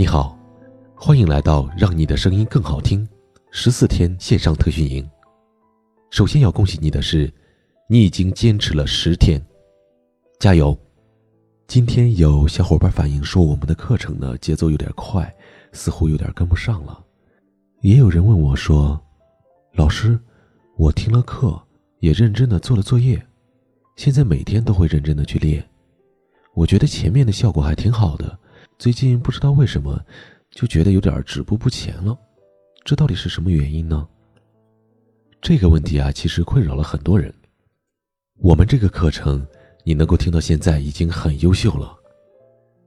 你好，欢迎来到让你的声音更好听十四天线上特训营。首先要恭喜你的是，你已经坚持了十天，加油！今天有小伙伴反映说，我们的课程呢节奏有点快，似乎有点跟不上了。也有人问我说：“老师，我听了课，也认真的做了作业，现在每天都会认真的去练，我觉得前面的效果还挺好的。”最近不知道为什么，就觉得有点止步不前了，这到底是什么原因呢？这个问题啊，其实困扰了很多人。我们这个课程，你能够听到现在已经很优秀了，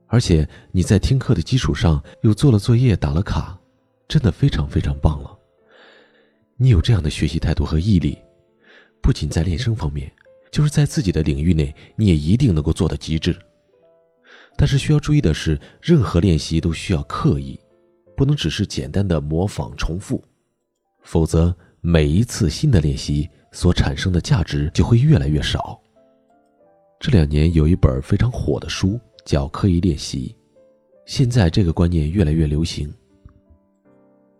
而且你在听课的基础上又做了作业、打了卡，真的非常非常棒了。你有这样的学习态度和毅力，不仅在练声方面，就是在自己的领域内，你也一定能够做到极致。但是需要注意的是，任何练习都需要刻意，不能只是简单的模仿重复，否则每一次新的练习所产生的价值就会越来越少。这两年有一本非常火的书叫《刻意练习》，现在这个观念越来越流行。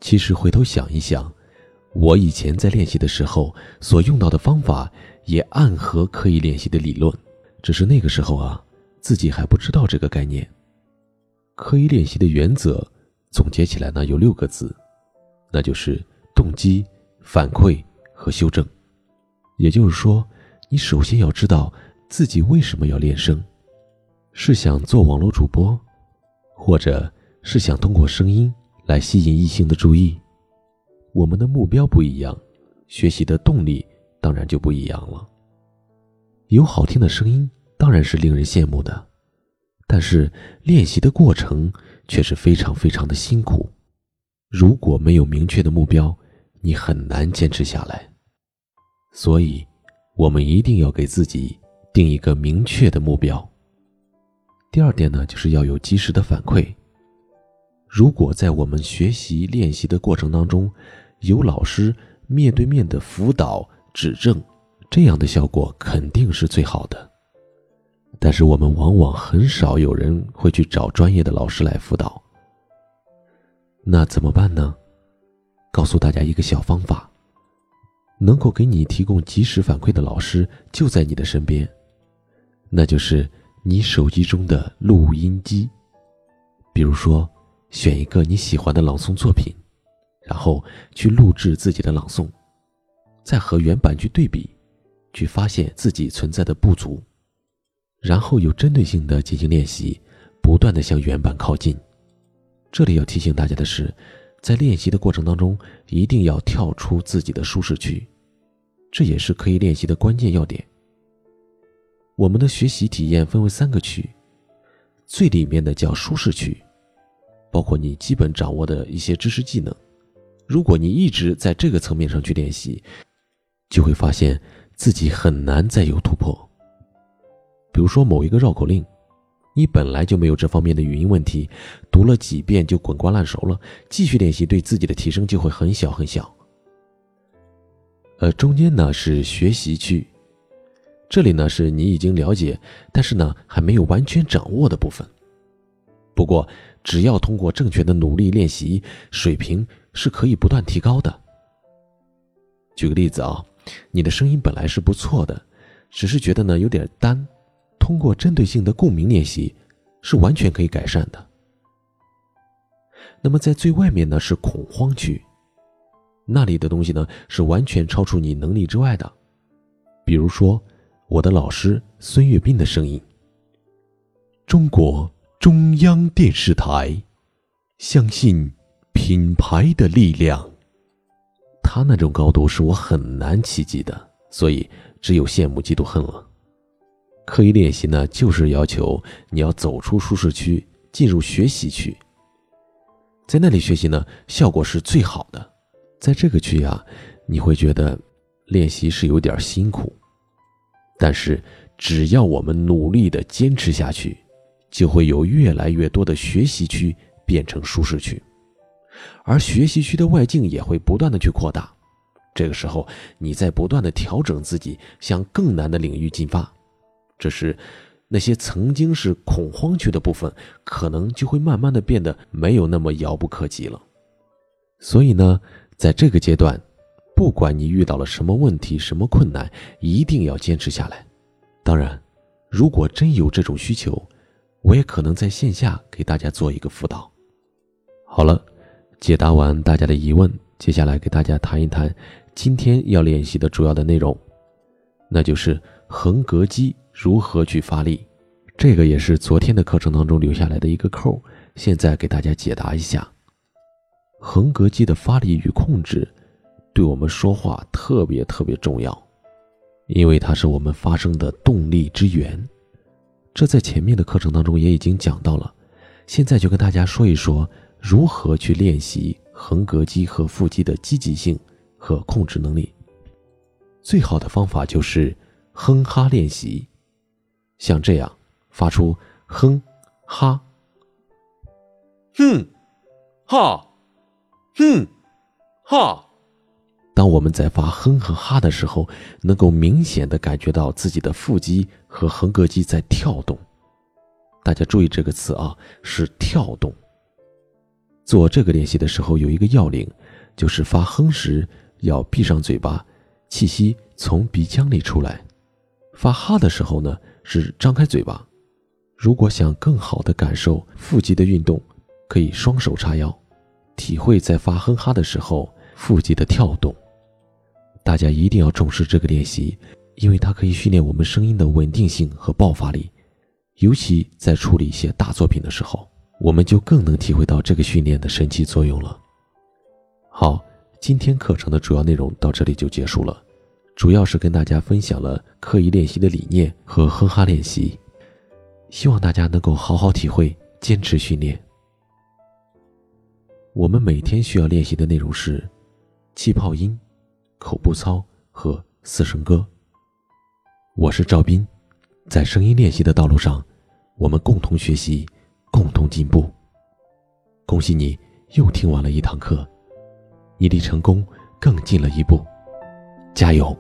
其实回头想一想，我以前在练习的时候所用到的方法也暗合刻意练习的理论，只是那个时候啊。自己还不知道这个概念。刻意练习的原则总结起来呢有六个字，那就是动机、反馈和修正。也就是说，你首先要知道自己为什么要练声，是想做网络主播，或者是想通过声音来吸引异性的注意。我们的目标不一样，学习的动力当然就不一样了。有好听的声音。当然是令人羡慕的，但是练习的过程却是非常非常的辛苦。如果没有明确的目标，你很难坚持下来。所以，我们一定要给自己定一个明确的目标。第二点呢，就是要有及时的反馈。如果在我们学习练习的过程当中，有老师面对面的辅导指正，这样的效果肯定是最好的。但是我们往往很少有人会去找专业的老师来辅导。那怎么办呢？告诉大家一个小方法：能够给你提供及时反馈的老师就在你的身边，那就是你手机中的录音机。比如说，选一个你喜欢的朗诵作品，然后去录制自己的朗诵，再和原版去对比，去发现自己存在的不足。然后有针对性的进行练习，不断的向原版靠近。这里要提醒大家的是，在练习的过程当中，一定要跳出自己的舒适区，这也是可以练习的关键要点。我们的学习体验分为三个区，最里面的叫舒适区，包括你基本掌握的一些知识技能。如果你一直在这个层面上去练习，就会发现自己很难再有突破。比如说某一个绕口令，你本来就没有这方面的语音问题，读了几遍就滚瓜烂熟了，继续练习对自己的提升就会很小很小。呃，中间呢是学习区，这里呢是你已经了解，但是呢还没有完全掌握的部分。不过只要通过正确的努力练习，水平是可以不断提高的。举个例子啊，你的声音本来是不错的，只是觉得呢有点单。通过针对性的共鸣练习，是完全可以改善的。那么在最外面呢是恐慌区，那里的东西呢是完全超出你能力之外的。比如说，我的老师孙悦斌的声音。中国中央电视台，相信品牌的力量。他那种高度是我很难企及的，所以只有羡慕嫉妒恨了。刻意练习呢，就是要求你要走出舒适区，进入学习区。在那里学习呢，效果是最好的。在这个区啊，你会觉得练习是有点辛苦，但是只要我们努力的坚持下去，就会有越来越多的学习区变成舒适区，而学习区的外境也会不断的去扩大。这个时候，你在不断的调整自己，向更难的领域进发。这是那些曾经是恐慌区的部分，可能就会慢慢的变得没有那么遥不可及了。所以呢，在这个阶段，不管你遇到了什么问题、什么困难，一定要坚持下来。当然，如果真有这种需求，我也可能在线下给大家做一个辅导。好了，解答完大家的疑问，接下来给大家谈一谈今天要练习的主要的内容，那就是横膈肌如何去发力。这个也是昨天的课程当中留下来的一个扣，现在给大家解答一下。横膈肌的发力与控制，对我们说话特别特别重要，因为它是我们发声的动力之源。这在前面的课程当中也已经讲到了，现在就跟大家说一说如何去练习横膈肌和腹肌的积极性和控制能力。最好的方法就是哼哈练习，像这样发出哼哈，哼哈，哼哈。当我们在发哼和哈的时候，能够明显的感觉到自己的腹肌和横膈肌在跳动。大家注意这个词啊，是跳动。做这个练习的时候，有一个要领，就是发哼时要闭上嘴巴，气息从鼻腔里出来；发哈的时候呢，是张开嘴巴。如果想更好的感受腹肌的运动，可以双手叉腰，体会在发哼哈的时候腹肌的跳动。大家一定要重视这个练习，因为它可以训练我们声音的稳定性和爆发力，尤其在处理一些大作品的时候，我们就更能体会到这个训练的神奇作用了。好，今天课程的主要内容到这里就结束了，主要是跟大家分享了刻意练习的理念和哼哈练习，希望大家能够好好体会，坚持训练。我们每天需要练习的内容是气泡音。口部操和四声歌。我是赵斌，在声音练习的道路上，我们共同学习，共同进步。恭喜你又听完了一堂课，你离成功更近了一步，加油。